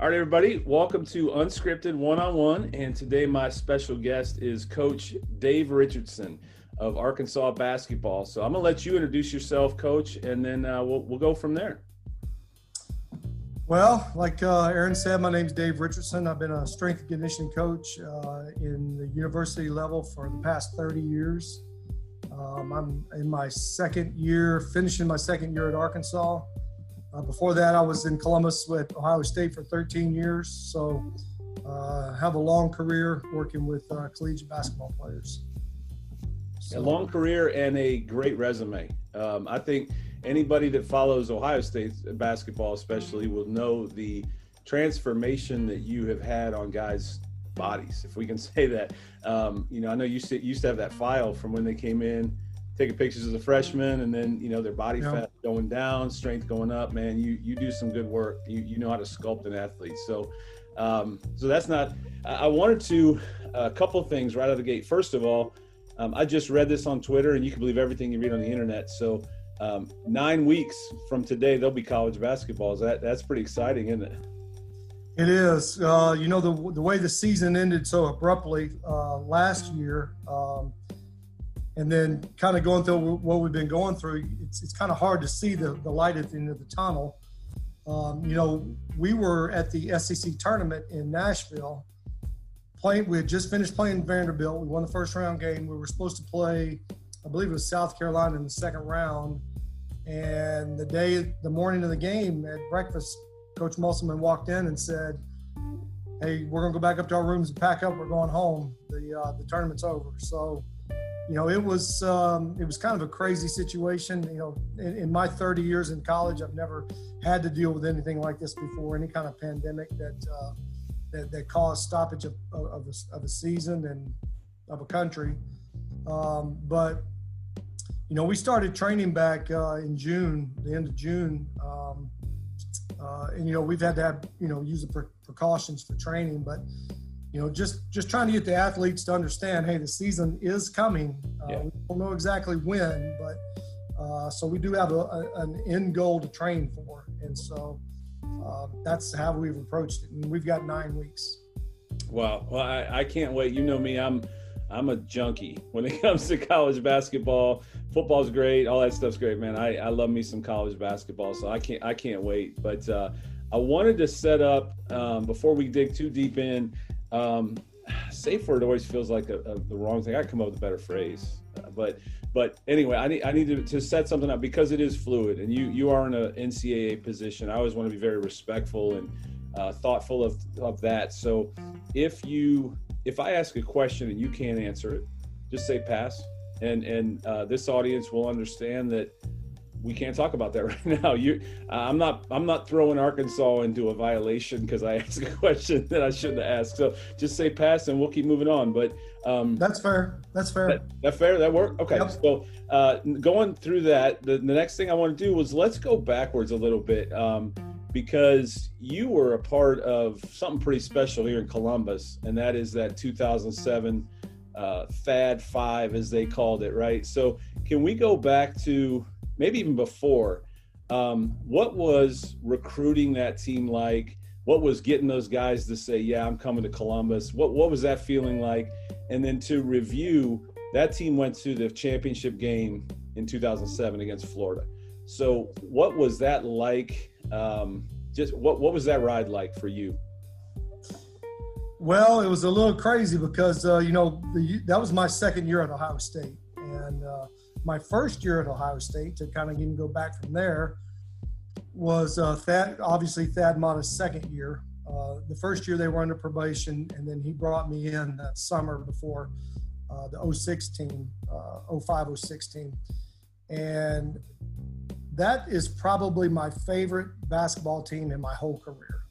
All right, everybody, welcome to Unscripted One on One. And today, my special guest is Coach Dave Richardson of Arkansas basketball. So I'm going to let you introduce yourself, Coach, and then uh, we'll, we'll go from there. Well, like uh, Aaron said, my name is Dave Richardson. I've been a strength and conditioning coach uh, in the university level for the past 30 years. Um, I'm in my second year, finishing my second year at Arkansas. Uh, before that, I was in Columbus with Ohio State for 13 years. So, uh, have a long career working with uh, collegiate basketball players. So, a long career and a great resume. Um, I think anybody that follows Ohio State basketball, especially, will know the transformation that you have had on guys' bodies, if we can say that. Um, you know, I know you used to have that file from when they came in taking pictures as a freshman and then you know their body yeah. fat going down strength going up man you you do some good work. You you know how to sculpt an athlete. So um, so that's not i wanted to a couple things right out of the gate. First of all um, i just read this on twitter and you can believe everything you read on the internet. So um, nine weeks from today there'll be college basketballs. That that's pretty exciting isn't it? It is. Uh, you know the, the way the season ended so abruptly uh, last year um, and then kind of going through what we've been going through, it's, it's kind of hard to see the, the light at the end of the tunnel. Um, you know, we were at the SEC tournament in Nashville. Playing, we had just finished playing Vanderbilt. We won the first round game. We were supposed to play, I believe it was South Carolina in the second round. And the day, the morning of the game at breakfast, Coach Musselman walked in and said, "Hey, we're gonna go back up to our rooms and pack up. We're going home. The uh, the tournament's over." So you know, it was um, it was kind of a crazy situation. You know, in, in, my 30 years in college, I've never had to deal with anything like this before. Any kind of pandemic that uh, that, that, caused stoppage of, of, a, of a season and of a country. Um, but you know, we started training back uh, in June, the end of June, um, uh, and you know, we've had to have you know use the precautions for training, but you know, just just trying to get the athletes to understand, hey, the season is coming. Uh, yeah. We don't know exactly when, but uh, so we do have a, a, an end goal to train for, and so uh, that's how we've approached it. And we've got nine weeks. Wow, well, I, I can't wait. You know me, I'm I'm a junkie when it comes to college basketball. Football's great, all that stuff's great, man. I, I love me some college basketball, so I can't I can't wait. But uh, I wanted to set up um, before we dig too deep in. Um, safe word always feels like a, a, the wrong thing. I come up with a better phrase, uh, but but anyway, I need I need to, to set something up because it is fluid, and you you are in a NCAA position. I always want to be very respectful and uh, thoughtful of of that. So if you if I ask a question and you can't answer it, just say pass, and and uh, this audience will understand that we can't talk about that right now. You, uh, I'm not, I'm not throwing Arkansas into a violation because I asked a question that I shouldn't have asked. So just say pass, and we'll keep moving on. But um, that's fair. That's fair. That, that fair. That work. Okay. Yep. So uh, going through that, the, the next thing I want to do was let's go backwards a little bit um, because you were a part of something pretty special here in Columbus, and that is that 2007 uh, Thad Five, as they called it, right? So can we go back to maybe even before. Um, what was recruiting that team like? What was getting those guys to say, "Yeah, I'm coming to Columbus"? What what was that feeling like? And then to review, that team went to the championship game in 2007 against Florida. So, what was that like? Um, just what what was that ride like for you? Well, it was a little crazy because uh, you know the, that was my second year at Ohio State, and uh, my first year at Ohio State to kind of even go back from there was uh, Thad, obviously Thad Matta's second year. Uh, the first year they were under probation, and then he brought me in that summer before uh, the 06 team, uh, 05 06 team. And that is probably my favorite basketball team in my whole career.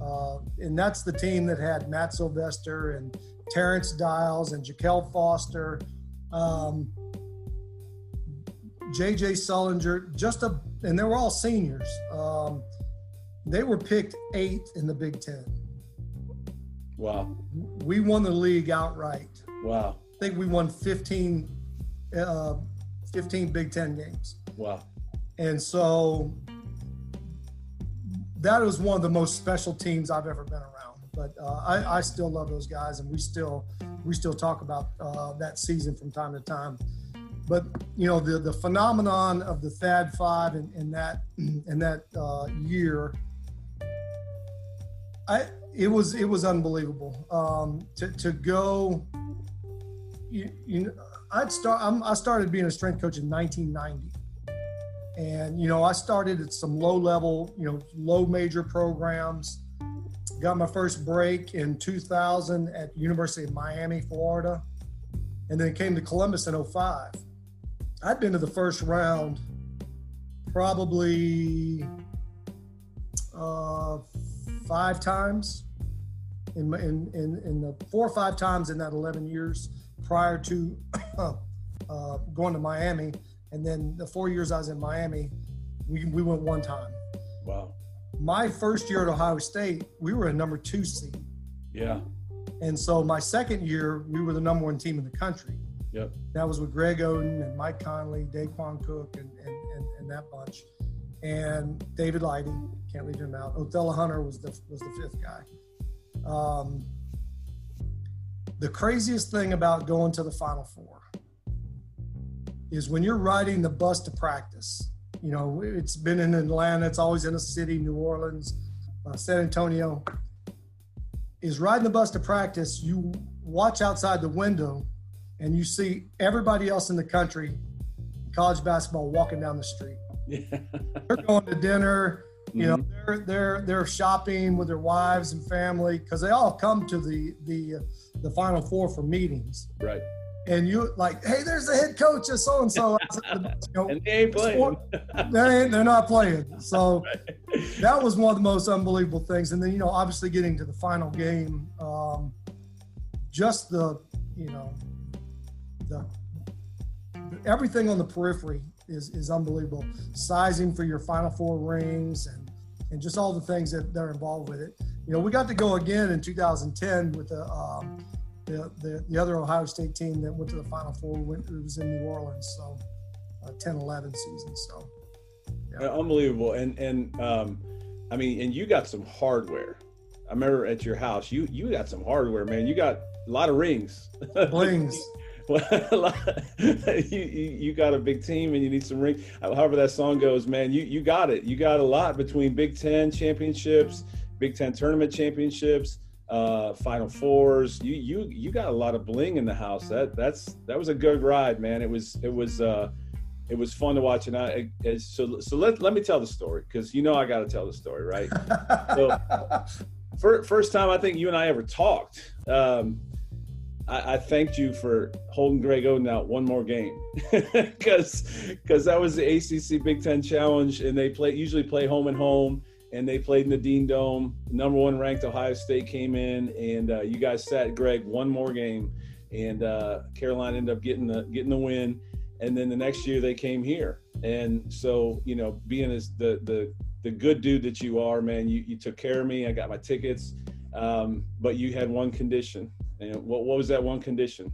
Uh, and that's the team that had Matt Sylvester and Terence Dials and Je'Kel Foster. Um, J.J. Sullinger, just a, and they were all seniors. Um, they were picked eighth in the Big Ten. Wow. We won the league outright. Wow. I think we won 15, uh, 15 Big Ten games. Wow. And so that was one of the most special teams I've ever been around. But uh, I, I still love those guys, and we still we still talk about uh, that season from time to time. But you know the the phenomenon of the Thad Five in, in that in that uh, year, I it was it was unbelievable um, to to go. You, you know, I'd start. I'm, I started being a strength coach in 1990, and you know I started at some low level, you know, low major programs. Got my first break in 2000 at University of Miami, Florida, and then came to Columbus in 05. I'd been to the first round probably uh, five times in, in, in, in, the four or five times in that 11 years prior to uh, going to Miami. And then the four years I was in Miami, we, we went one time. Wow. My first year at Ohio State, we were a number two seed. Yeah. And so my second year, we were the number one team in the country. Yep. That was with Greg Oden and Mike Conley, Daequan Cook, and, and, and, and that bunch. And David Lighty, can't leave him out. Othello Hunter was the, was the fifth guy. Um, the craziest thing about going to the Final Four is when you're riding the bus to practice. You know, it's been in Atlanta, it's always in a city, New Orleans, uh, San Antonio. Is riding the bus to practice, you watch outside the window and you see everybody else in the country, college basketball, walking down the street. Yeah. They're going to dinner, you know, mm-hmm. they're they're they're shopping with their wives and family because they all come to the the the Final Four for meetings. Right. And you like, hey, there's the head coach of so and so. And they ain't playing. they ain't, they're not playing. So right. that was one of the most unbelievable things. And then you know, obviously getting to the final game, um, just the you know, the, everything on the periphery is is unbelievable. Sizing for your Final Four rings and and just all the things that, are involved with it. You know, we got to go again in 2010 with the, um, the, the, the, other Ohio State team that went to the Final Four. Went, it was in New Orleans, so uh, 10 11 season. So, yeah. unbelievable. And, and, um, I mean, and you got some hardware. I remember at your house, you you got some hardware, man. You got a lot of rings. Blings. well, you, you got a big team and you need some ring. However that song goes, man, you you got it. You got a lot between Big Ten championships, Big Ten tournament championships, uh, Final Fours. You you you got a lot of bling in the house. That that's that was a good ride, man. It was it was uh, it was fun to watch. And I, so so let let me tell the story because you know I got to tell the story, right? so, first time I think you and I ever talked. Um, I, I, thanked you for holding Greg Oden out one more game because because that was the ACC Big Ten Challenge, and they play usually play home and home, and they played in the Dean Dome. Number one ranked Ohio State came in, and uh, you guys sat Greg one more game, and uh, Carolina ended up getting the getting the win, and then the next year they came here, and so you know being as the the the good dude that you are, man, you you took care of me. I got my tickets. Um, but you had one condition, and what, what was that one condition?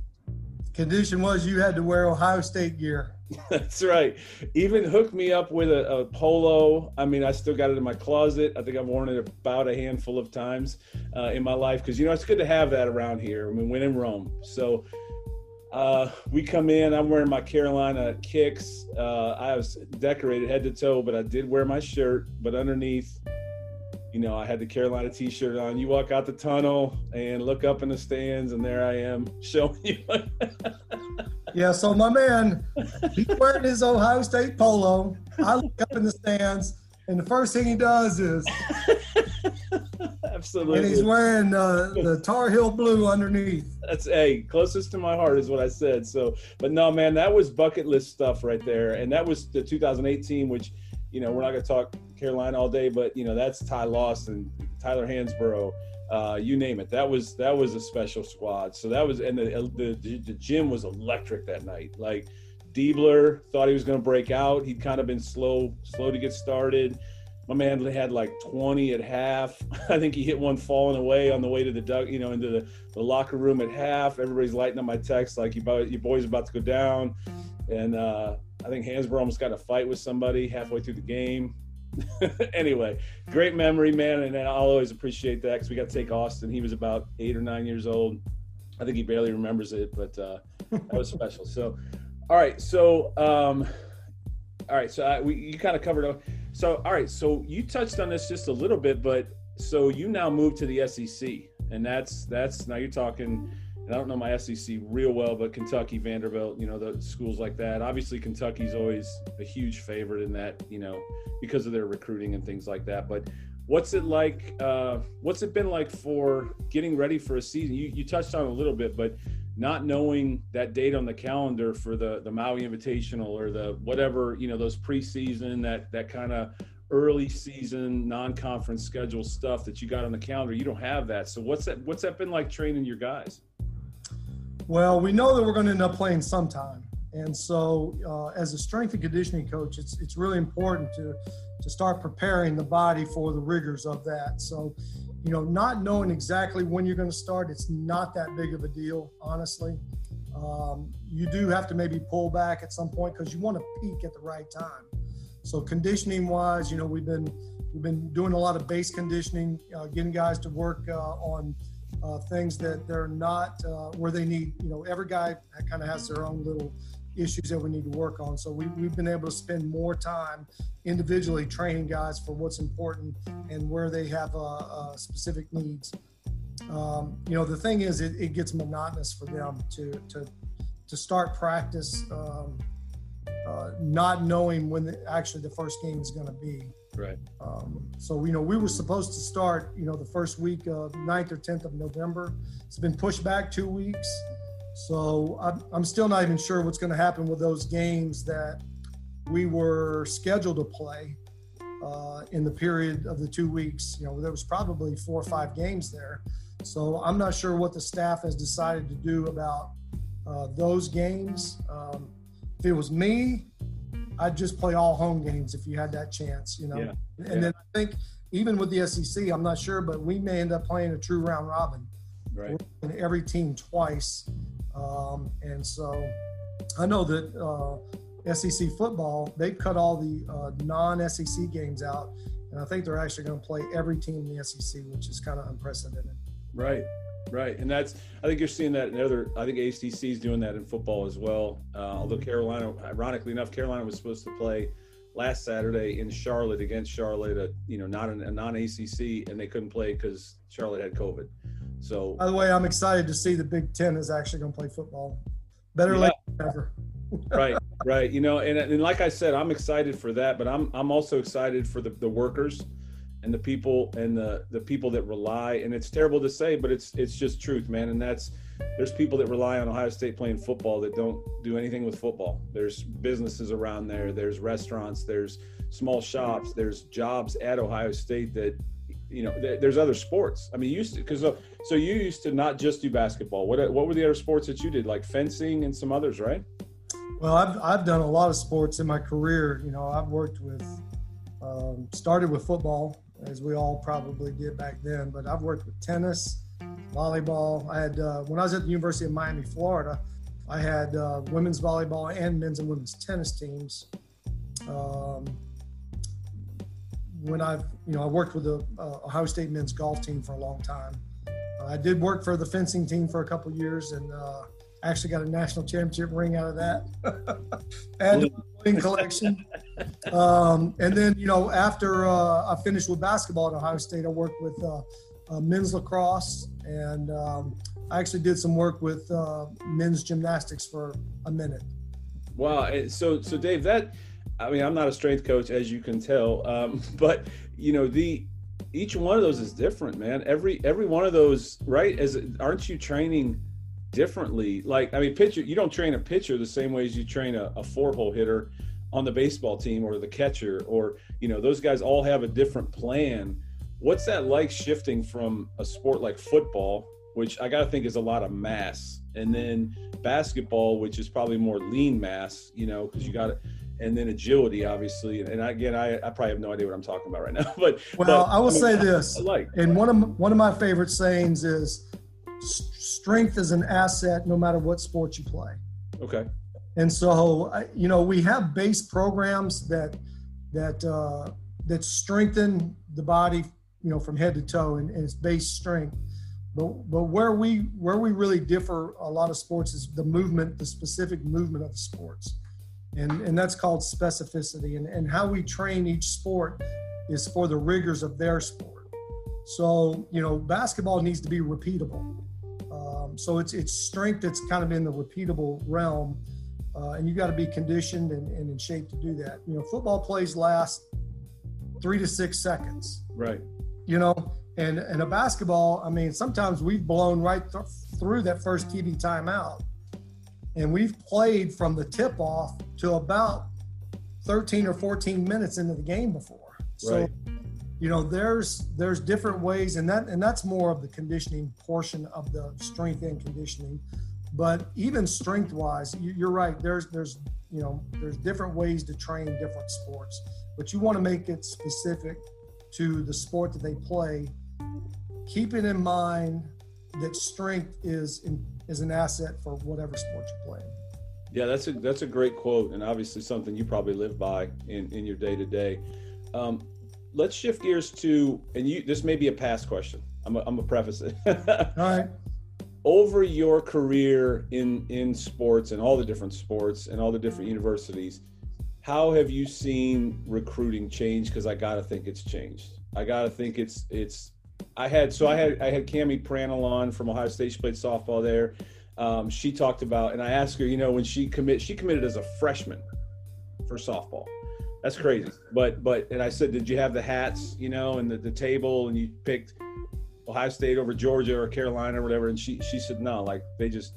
Condition was you had to wear Ohio State gear. That's right. Even hooked me up with a, a, polo. I mean, I still got it in my closet. I think I've worn it about a handful of times uh, in my life because you know it's good to have that around here. I mean, when in Rome. So uh, we come in. I'm wearing my Carolina kicks. Uh, I was decorated head to toe, but I did wear my shirt. But underneath, you know, I had the Carolina T-shirt on. You walk out the tunnel and look up in the stands, and there I am showing you. yeah, so my man, he's wearing his Ohio State polo. I look up in the stands, and the first thing he does is, absolutely, and he's wearing uh, the Tar Heel blue underneath. That's a hey, closest to my heart is what I said. So, but no, man, that was bucket list stuff right there, and that was the 2018, which you know, we're not going to talk Carolina all day, but you know, that's Ty Lawson, Tyler Hansbrough, uh, you name it. That was that was a special squad. So that was, and the the, the gym was electric that night. Like Diebler thought he was going to break out. He'd kind of been slow slow to get started. My man had like 20 at half. I think he hit one falling away on the way to the duck, you know, into the, the locker room at half. Everybody's lighting up my text like, you, your boy's about to go down. And uh, I think Hansbrough almost got a fight with somebody halfway through the game. anyway, great memory, man, and I'll always appreciate that because we got to take Austin. He was about eight or nine years old. I think he barely remembers it, but uh, that was special. So, all right, so um, all right, so I, we you kind of covered. up. So all right, so you touched on this just a little bit, but so you now moved to the SEC, and that's that's now you're talking I don't know my SEC real well, but Kentucky, Vanderbilt, you know, the schools like that. Obviously, Kentucky's always a huge favorite in that, you know, because of their recruiting and things like that. But what's it like? Uh, what's it been like for getting ready for a season? You, you touched on a little bit, but not knowing that date on the calendar for the the Maui Invitational or the whatever, you know, those preseason that that kind of early season non-conference schedule stuff that you got on the calendar you don't have that so what's that what's that been like training your guys well, we know that we're going to end up playing sometime, and so uh, as a strength and conditioning coach, it's it's really important to to start preparing the body for the rigors of that. So, you know, not knowing exactly when you're going to start, it's not that big of a deal, honestly. Um, you do have to maybe pull back at some point because you want to peak at the right time. So, conditioning wise, you know, we've been we've been doing a lot of base conditioning, uh, getting guys to work uh, on uh, things that they're not uh, where they need. You know, every guy kind of has their own little issues that we need to work on. So we, we've been able to spend more time individually training guys for what's important and where they have uh, uh, specific needs. Um, you know, the thing is, it, it, gets monotonous for them to to to start practice, um, uh, not knowing when the, actually the first game is going to be. Right. Um, so you know we were supposed to start you know the first week of 9th or 10th of November. It's been pushed back two weeks. So I'm, I'm still not even sure what's going to happen with those games that we were scheduled to play uh, in the period of the two weeks. You know there was probably four or five games there. So I'm not sure what the staff has decided to do about uh, those games. Um, if it was me, I'd just play all home games if you had that chance, you know. Yeah. And yeah. then I think even with the SEC, I'm not sure, but we may end up playing a true round robin. Right. In every team twice, um, and so I know that uh, SEC football they've cut all the uh, non-SEC games out, and I think they're actually going to play every team in the SEC, which is kind of unprecedented. Right. Right, and that's I think you're seeing that in other. I think ACC is doing that in football as well. Uh, although Carolina, ironically enough, Carolina was supposed to play last Saturday in Charlotte against Charlotte, a, you know, not a, a non-ACC, and they couldn't play because Charlotte had COVID. So, by the way, I'm excited to see the Big Ten is actually going to play football. Better yeah. late than never. right, right. You know, and, and like I said, I'm excited for that, but I'm I'm also excited for the, the workers and the people and the the people that rely and it's terrible to say but it's it's just truth man. And that's there's people that rely on ohio state playing football that don't do anything with football. There's businesses around there there's restaurants there's small shops there's jobs at ohio state that you know there's other sports. I mean you used to because so, so you used to not just do basketball. What what were the other sports that you did? Like fencing and some others right? Well i've, I've done a lot of sports in my career. You know i've worked with um, started with football as we all probably did back then. But I've worked with tennis, volleyball. I had uh, when I was at the University of Miami, Florida, I had uh, women's volleyball and men's and women's tennis teams. Um, when I've you know I worked with the uh, Ohio State men's golf team for a long time. I did work for the fencing team for a couple years and uh, actually got a national championship ring out of that. and ring collection. Um, and then, you know, after uh, I finished with basketball at Ohio State, I worked with uh, uh, men's lacrosse, and um, I actually did some work with uh, men's gymnastics for a minute. Wow! So, so Dave, that I mean, I'm not a strength coach, as you can tell, um, but you know, the each one of those is different, man. Every every one of those, right? As aren't you training? Differently. Like, I mean, pitcher, you don't train a pitcher the same way as you train a, a four hole hitter on the baseball team or the catcher, or, you know, those guys all have a different plan. What's that like shifting from a sport like football, which I got to think is a lot of mass, and then basketball, which is probably more lean mass, you know, because you got it and then agility, obviously. And again, I, I probably have no idea what I'm talking about right now. But well, but, I will I mean, say this. like, and one of one of my favorite sayings is, strength is an asset no matter what sport you play. Okay. And so, you know, we have base programs that that uh, that strengthen the body, you know, from head to toe and, and it's base strength. But but where we where we really differ a lot of sports is the movement, the specific movement of the sports. And and that's called specificity. And, and how we train each sport is for the rigors of their sport. So, you know, basketball needs to be repeatable. Um, so it's it's strength that's kind of in the repeatable realm. Uh, and you got to be conditioned and, and in shape to do that. You know, football plays last three to six seconds. Right. You know, and and a basketball, I mean, sometimes we've blown right th- through that first TV timeout, and we've played from the tip off to about 13 or 14 minutes into the game before. So, Right. You know, there's there's different ways, and that and that's more of the conditioning portion of the strength and conditioning. But even strength wise, you, you're right. There's there's you know there's different ways to train different sports, but you want to make it specific to the sport that they play, keeping in mind that strength is in, is an asset for whatever sport you're playing. Yeah, that's a that's a great quote, and obviously something you probably live by in in your day to day. Let's shift gears to, and you. This may be a past question. I'm a, I'm a preface it. All right. Over your career in in sports and all the different sports and all the different universities, how have you seen recruiting change? Because I gotta think it's changed. I gotta think it's it's. I had so I had I had Cami Pranel on from Ohio State. She played softball there. Um, she talked about, and I asked her, you know, when she commit, she committed as a freshman for softball. That's crazy. But but and I said, did you have the hats, you know, and the, the table, and you picked Ohio State over Georgia or Carolina or whatever? And she she said no, like they just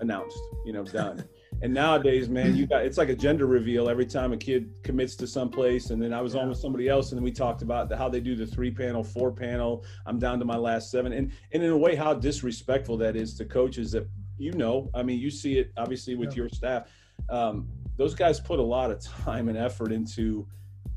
announced, you know, done. and nowadays, man, you got it's like a gender reveal every time a kid commits to some place. And then I was on with somebody else, and then we talked about the, how they do the three panel, four panel. I'm down to my last seven, and and in a way, how disrespectful that is to coaches that you know. I mean, you see it obviously with Yeah. your staff. Um, those guys put a lot of time and effort into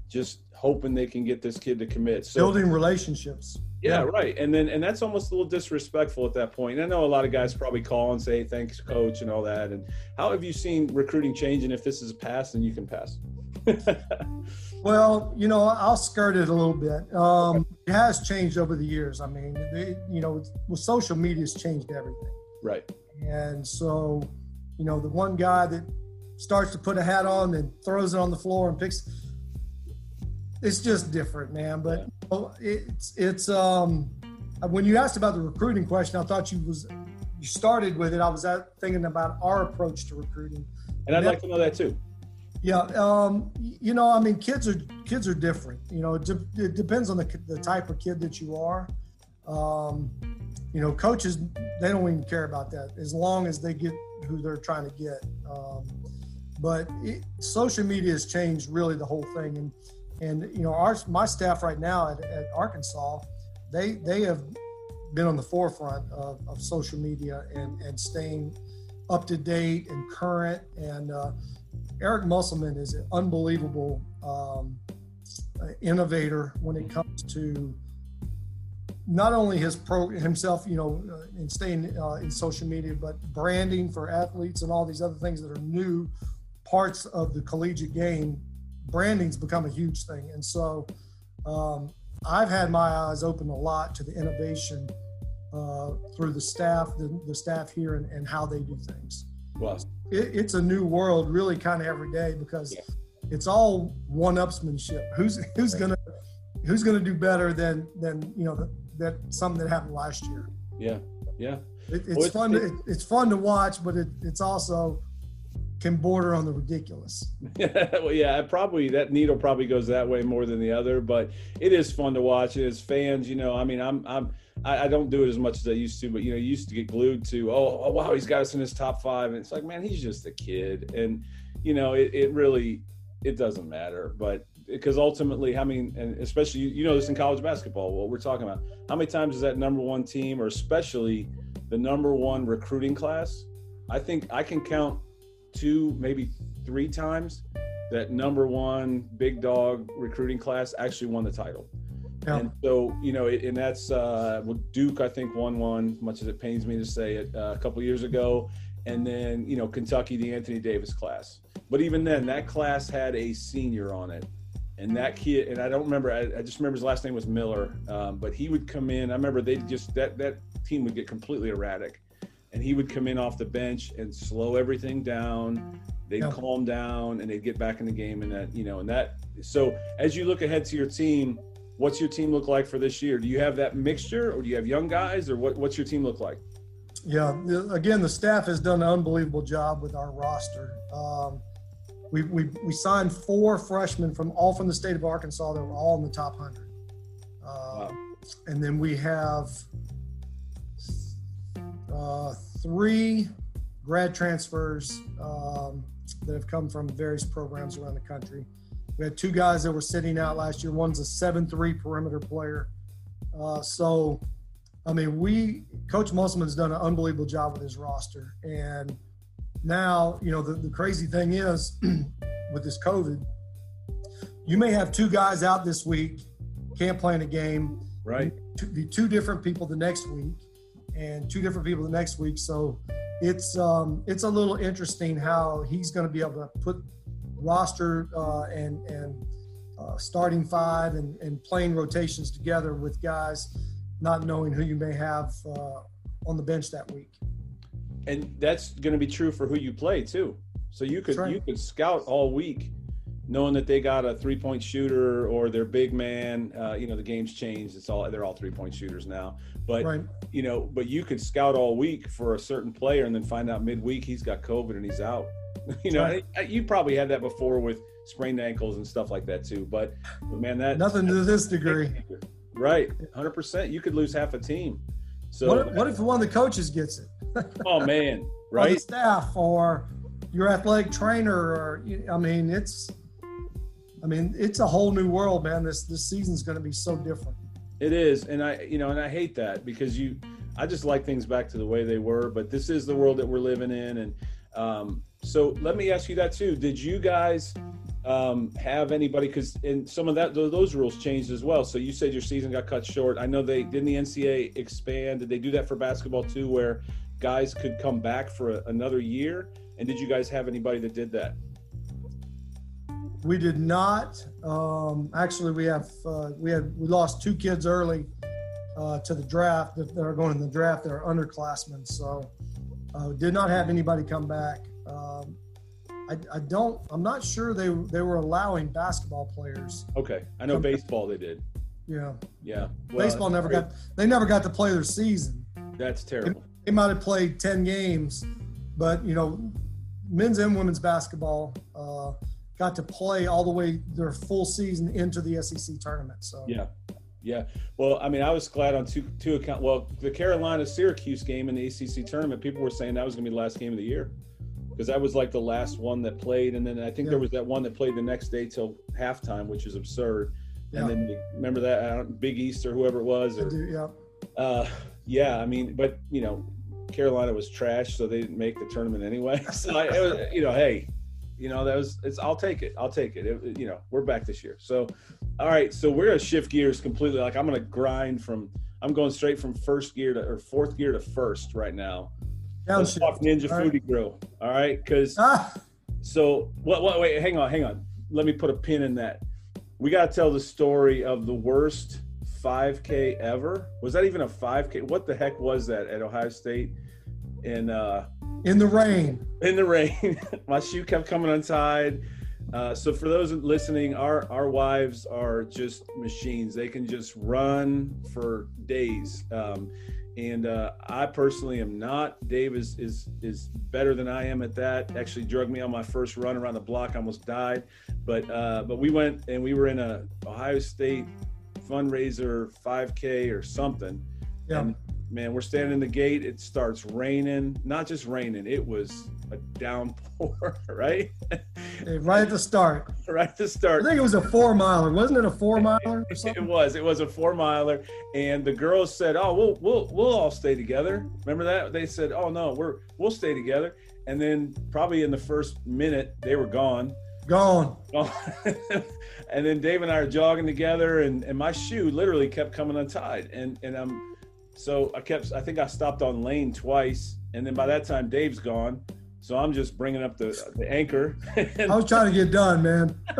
just hoping they can get this kid to commit. So Building relationships. yeah, right. And then and that's almost a little disrespectful at that point. And I know a lot of guys probably call and say, "Thanks, coach," and all that. And how have you seen recruiting change? And if this is a pass, then you can pass. Well, you know, I'll skirt it a little bit. Um, it has changed over the years. I mean, they, you know, with social media, it's changed everything. right. And so, you know, the one guy that starts to put a hat on and throws it on the floor and picks, it's just different, man. But you know, it's it's um when you asked about the recruiting question, I thought you was you started with it. I was out thinking about our approach to recruiting. And I'd like to know that too. Yeah, um, you know, I mean, kids are kids are different. You know, it, de- it depends on the the type of kid that you are. Um, you know, coaches they don't even care about that as long as they get who they're trying to get. Um, but it, social media has changed really the whole thing, and and you know, our my staff right now at, at Arkansas, they they have been on the forefront of, of social media and and staying up to date and current and. Uh, Eric Musselman is an unbelievable um, innovator when it comes to not only his pro himself, you know, uh, in staying uh, in social media, but branding for athletes and all these other things that are new parts of the collegiate game. Branding's become a huge thing, and so um, I've had my eyes open a lot to the innovation uh, through the staff, the, the staff here, and, and how they do things Well, it, it's a new world really kind of every day because Yeah. it's all one-upsmanship. Who's who's gonna who's gonna do better than than you know that, that something that happened last year. yeah, yeah. It, it's Well, it's- fun. To, it, it's fun to watch, but it, it's also can border on the ridiculous. well, yeah, probably that needle probably goes that way more than the other, but it is fun to watch. As fans, you know, I mean, I'm I'm I, I don't do it as much as I used to, but you know, you used to get glued to, oh, oh wow, he's got us in his top five, and it's like, man, he's just a kid, and you know, it, it really it doesn't matter, but because ultimately, I mean, and especially you know this in college basketball, what we're talking about, how many times is that number one team, or especially the number one recruiting class? I think I can count two, maybe three times that number one big dog recruiting class actually won the title. Yeah. And so, you know, it, and that's uh, well, Duke, I think, won one, much as it pains me to say it, uh, a couple years ago. And then, you know, Kentucky, the Anthony Davis class. But even then, that class had a senior on it. and that kid, and I don't remember. I, I just remember his last name was Miller, um, but he would come in. I remember they just that that team would get completely erratic, and he would come in off the bench and slow everything down. They'd yeah. calm down and they'd get back in the game, and that you know, and that. So as you look ahead to your team, what's your team look like for this year? Do you have that mixture, or do you have young guys, or what, what's your team look like? Yeah, again, the staff has done an unbelievable job with our roster. Um, we, we, we signed four freshmen from all from the state of Arkansas that were all in the top 100. Uh, wow. And then we have uh, three grad transfers um, that have come from various programs around the country. We had two guys that were sitting out last year. One's a 7 3 perimeter player. Uh, so, I mean, we, Coach Musselman's done an unbelievable job with his roster. And now, you know, the, the crazy thing is with this COVID, you may have two guys out this week, can't play in a game. Right. Be two different people the next week and two different people the next week. So it's um, it's a little interesting how he's going to be able to put roster uh, and and uh, starting five and, and playing rotations together with guys not knowing who you may have uh, on the bench that week. And that's going to be true for who you play too. So you could right. you could scout all week, knowing that they got a three point shooter or their big man. Uh, you know the game's changed; it's all they're all three point shooters now. But right. you know, but you could scout all week for a certain player and then find out midweek he's got COVID and he's out. you know, right. you probably had that before with sprained ankles and stuff like that too. But, but man, that nothing to this degree. Right, hundred percent. You could lose half a team. So what if, what if one of the coaches gets it? oh man, right? Or staff or your athletic trainer, or I mean, it's, I mean, it's a whole new world, man. This this season's going to be so different. It is, and I, you know, and I hate that because you, I just like things back to the way they were. But this is the world that we're living in, and um, so let me ask you that too. Did you guys um, have anybody? Because in some of that, those rules changed as well. So you said your season got cut short. I know they didn't the NCAA expand. Did they do that for basketball too, where guys could come back for a, another year? And did you guys have anybody that did that? We did not. Um, actually, we have uh, we had we lost two kids early uh, to the draft that, that, are going in the draft. That are underclassmen, so uh, did not have anybody come back. Um, I, I, don't. I'm not sure they they were allowing basketball players. Okay, I know baseball they did. Yeah. Yeah. Well, baseball never got. They never got to play their season. That's terrible. They, they might have played ten games, but you know, men's and women's basketball uh, got to play all the way their full season into the SEC tournament. So yeah, yeah. Well, I mean, I was glad on two two account. Well, the Carolina Syracuse game in the ACC tournament, people were saying that was going to be the last game of the year because that was like the last one that played, and then I think yeah. there was that one that played the next day till halftime, which is absurd. Yeah. And then remember that Big East or whoever it was, or do, yeah. Uh, yeah, I mean, but you know, Carolina was trash, so they didn't make the tournament anyway. So I, it was, you know, hey, you know, that was it's. I'll take it. I'll take it. it. You know, we're back this year. So, all right. So we're gonna shift gears completely. Like I'm gonna grind from. I'm going straight from first gear to or fourth gear to first right now. Let's talk Ninja all Foodi right. Grill. All right, because ah. so what? What? Wait, hang on, hang on. Let me put a pin in that. We got to tell the story of the worst 5K ever. Was that even a 5K? What the heck was that at Ohio State? And uh, in the rain. In the rain. My shoe kept coming untied. Uh, so for those listening, our our wives are just machines. They can just run for days. Um, and uh, I personally am not. Dave is is is better than I am at that. Actually, drugged me on my first run around the block. I almost died, but uh, but we went and we were in a Ohio State fundraiser 5K or something. Yeah. And man, we're standing in the gate. It starts raining. Not just raining, it was a downpour, right? right at the start. right at the start. I think it was a four miler, wasn't it? A four miler? It was. It was a four miler, and the girls said, "Oh, we'll we'll we'll all stay together." Remember that? They said, "Oh no, we're we'll stay together." And then probably in the first minute, they were gone. gone. Gone. and then Dave and I are jogging together, and, and my shoe literally kept coming untied, and and I'm so I kept, I think I stopped on lane twice. And then by that time, Dave's gone. So I'm just bringing up the, the anchor. I was trying to get done, man.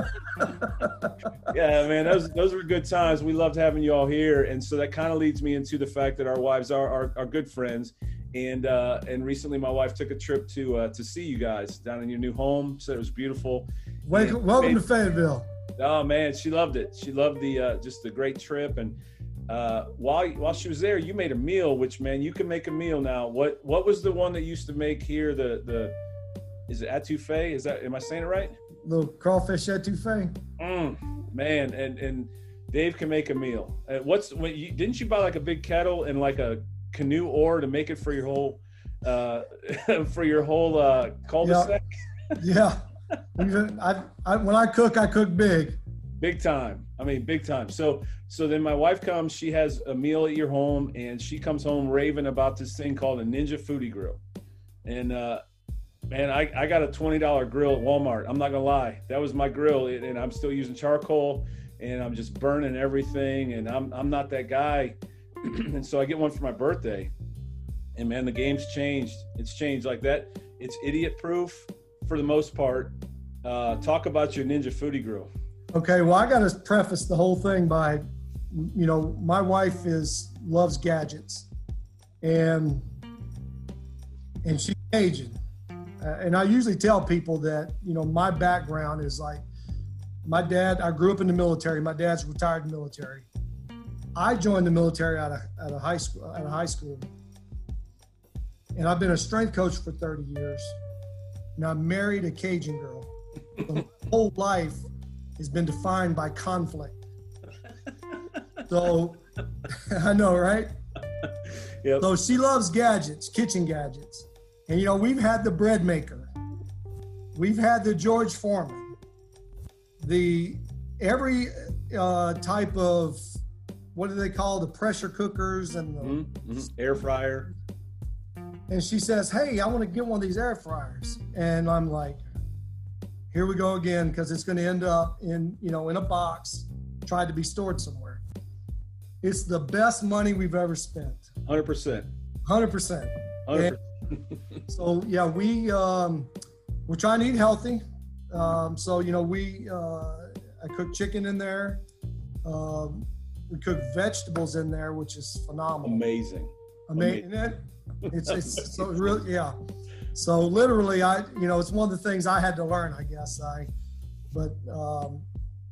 yeah, man, those those were good times. We loved having you all here, and so that kind of leads me into the fact that our wives are are, are good friends. And uh, and recently, my wife took a trip to uh, to see you guys down in your new home. Said it was beautiful. Welcome, welcome to Fayetteville. Oh man, she loved it. She loved the uh, just the great trip. And uh, while while she was there, you made a meal. Which man, you can make a meal now. What what was the one that used to make here? The the is it etouffee? Is that am I saying it right? Little crawfish etouffee. Mm, man, and and Dave can make a meal. Uh, what's when you didn't you buy like a big kettle and like a canoe oar to make it for your whole uh for your whole uh cul-de-sac? Yeah. Even I, I when I cook, I cook big. Big time. I mean, big time. So so then my wife comes, she has a meal at your home, and she comes home raving about this thing called a Ninja Foodi Grill. And uh man, I, I got a $20 grill at Walmart. I'm not gonna lie. That was my grill, and I'm still using charcoal and I'm just burning everything. And I'm I'm not that guy. and so I get one for my birthday. And man, the game's changed. It's changed like that. It's idiot proof for the most part. Uh, talk about your Ninja Foodi Grill. Okay, well, I got to preface the whole thing by, you know, my wife is loves gadgets, and and she's Cajun, uh, and I usually tell people that you know my background is like, my dad. I grew up in the military. My dad's retired military. I joined the military out of out of high school. Out of high school, and I've been a strength coach for 30 years. And I married a Cajun girl. Whole life has been defined by conflict. So I know, right? Yep. So she loves gadgets, kitchen gadgets. And you know, we've had the bread maker. We've had the George Foreman. The every uh, type of what do they call the pressure cookers and the Mhm, mhm. Air fryer. and she says, "Hey, I want to get one of these air fryers." And I'm like, "Here we go again because it's going to end up in, you know, in a box, tried to be stored somewhere." It's the best money we've ever spent. 100%. 100%. 100%. So, yeah, we um we're trying to eat healthy. Um so, you know, we uh I cook chicken in there. Um we cook vegetables in there, which is phenomenal. Amazing. Amazing. It, it's it's so really yeah. So literally, I you know it's one of the things I had to learn. I guess I, but um,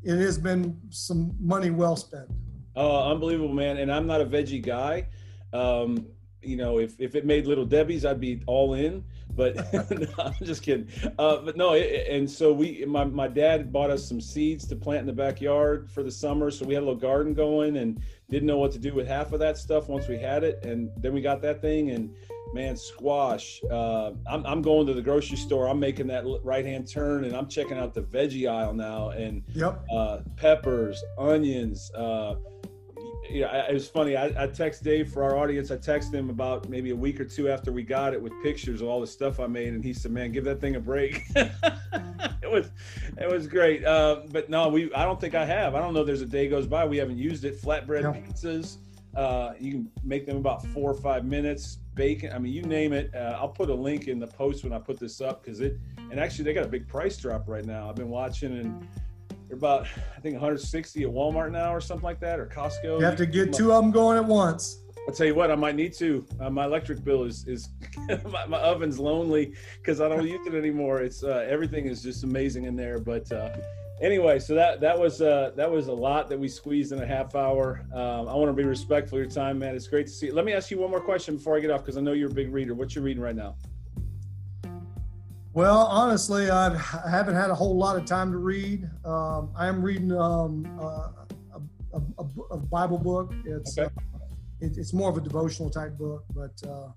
it has been some money well spent. Oh, unbelievable, man. And I'm not a veggie guy. Um, you know, if, if it made little Debbie's, I'd be all in. But no, I'm just kidding. Uh, but no, it, and so we, my, my dad bought us some seeds to plant in the backyard for the summer. So we had a little garden going and didn't know what to do with half of that stuff once we had it. And then we got that thing and man, squash. Uh, I'm, I'm going to the grocery store. I'm making that right hand turn and I'm checking out the veggie aisle now. And Yep. uh, peppers, onions. Uh, you know, I- it was funny. I, I text Dave for our audience. I texted him about maybe a week or two after we got it with pictures of all the stuff I made, and he said, "Man, give that thing a break." it was, it was great. Uh, but no, we. I don't think I have. I don't know. There's a day goes by we haven't used it. Flatbread Yeah. pizzas. Uh, you can make them about four or five minutes. Bacon. I mean, you name it. Uh, I'll put a link in the post when I put this up because it. And actually, they got a big price drop right now. I've been watching and they're about I think 160 at Walmart now or something like that or Costco. You have to get two of them going at once. I'll tell you what, I might need to. Uh, my electric bill is is my, my oven's lonely because I don't use it anymore. It's uh, everything is just amazing in there. But uh, anyway, so that that was uh, that was a lot that we squeezed in a half hour. Um, I want to be respectful of your time, man. It's great to see. You. Let me ask you one more question before I get off because I know you're a big reader. What you reading right now? Well, honestly, I've, I haven't had a whole lot of time to read. Um, I am reading um, uh, a, a, a, a Bible book. It's Okay. uh, it, it's more of a devotional type book, but uh,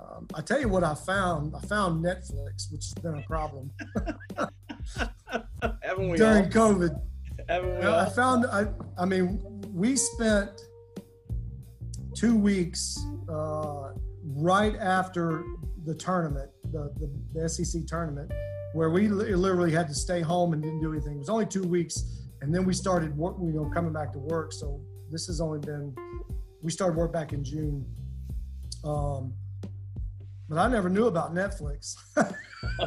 um, I tell you what, I found. I found Netflix, which has been a problem Haven't we during all? COVID. Haven't we Well, I found. I, I mean, we spent two weeks uh, right after the tournament, the, the, the SEC tournament, where we li- literally had to stay home and didn't do anything. It was only two weeks, and then we started work. You know, coming back to work. So this has only been. We started work back in June. Um, but I never knew about Netflix.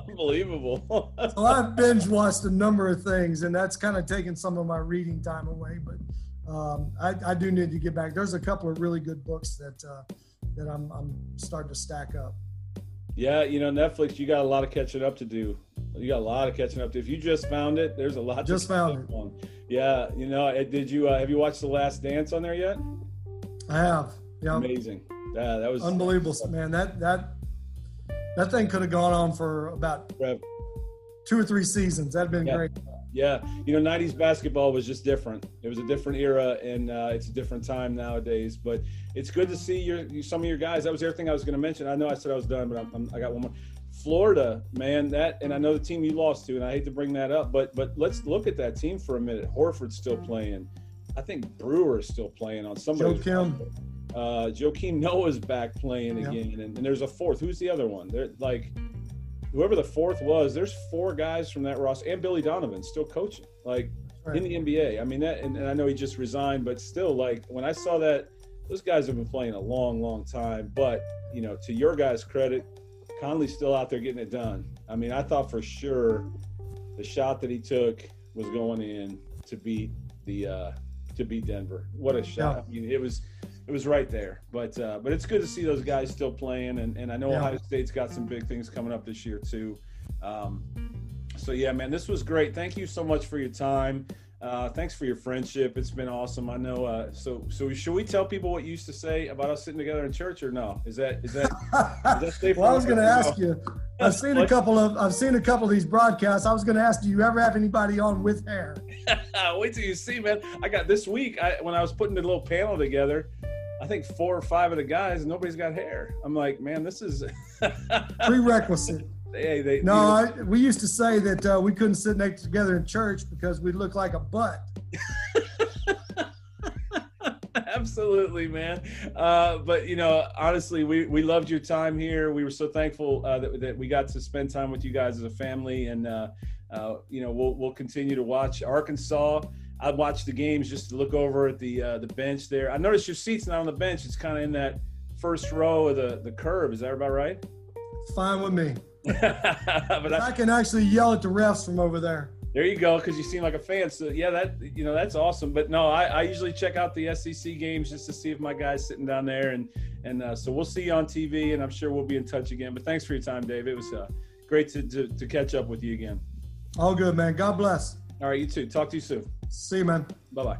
Unbelievable. so I've binge watched a number of things, and that's kind of taken some of my reading time away. But um, I, I, do need to get back. There's a couple of really good books that uh, that I'm, I'm starting to stack up. Yeah, you know, Netflix, you got a lot of catching up to do. You got a lot of catching up to. If you just found it, there's a lot. Just found it. On. Yeah, you know, did you uh, have you watched The Last Dance on there yet? I have. Yeah. Amazing. Yeah, that was unbelievable, man. That that that thing could have gone on for about two or three seasons. That'd been yeah. great. Yeah, you know, '90s basketball was just different. It was a different era, and uh, it's a different time nowadays. But it's good to see your some of your guys. That was everything I was going to mention. I know I said I was done, but I'm, I'm, I got one more. Florida, man, that and I know the team you lost to, and I hate to bring that up, but but let's look at that team for a minute. Horford's still playing. I think Brewer is still playing on somebody. Joakim. Uh, Joakim Noah's back playing yep. again, and, and, there's a fourth. Who's the other one? They're like whoever the fourth was. There's four guys from that roster, and Billy Donovan still coaching, like right. in the NBA. I mean that, and, and I know he just resigned, but still, like when I saw that, those guys have been playing a long, long time. But you know, to your guys' credit, Conley's still out there getting it done. I mean, I thought for sure the shot that he took was going in to beat the uh, to beat Denver. What a shot! I mean, it was it was right there. But uh, but it's good to see those guys still playing, and, and I know yeah. Ohio State's got some big things coming up this year too. Um, so yeah, man, this was great. Thank you so much for your time. Uh, thanks for your friendship. It's been awesome. I know. Uh, so, so should we tell people what you used to say about us sitting together in church, or no? Is that is that? Is that well, I was going to ask you. I've seen a couple of I've seen a couple of these broadcasts. I was going to ask, do you ever have anybody on with hair? Wait till you see, man. I got this week. I, when I was putting the little panel together, I think four or five of the guys, nobody's got hair. I'm like, man, this is prerequisite. Hey, they, no, I, we used to say that uh, we couldn't sit next together in church because we look like a butt. Absolutely, man. Uh, but you know, honestly, we we loved your time here. We were so thankful uh, that, that we got to spend time with you guys as a family, and uh, uh you know, we'll we'll continue to watch Arkansas. I watch the games just to look over at the uh, the bench there. I noticed your seat's not on the bench; it's kind of in that first row of the the curve. Is that about right? Fine with me. but I, I, can actually yell at the refs from over there. There you go, because you seem like a fan. So yeah, that you know that's awesome. But no, I, I usually check out the SEC games just to see if my guy's sitting down there, and and uh, so we'll see you on TV, and I'm sure we'll be in touch again. But thanks for your time, Dave. It was uh, great to, to to catch up with you again. All good, man. God bless. All right, you too. Talk to you soon. See you, man. Bye bye.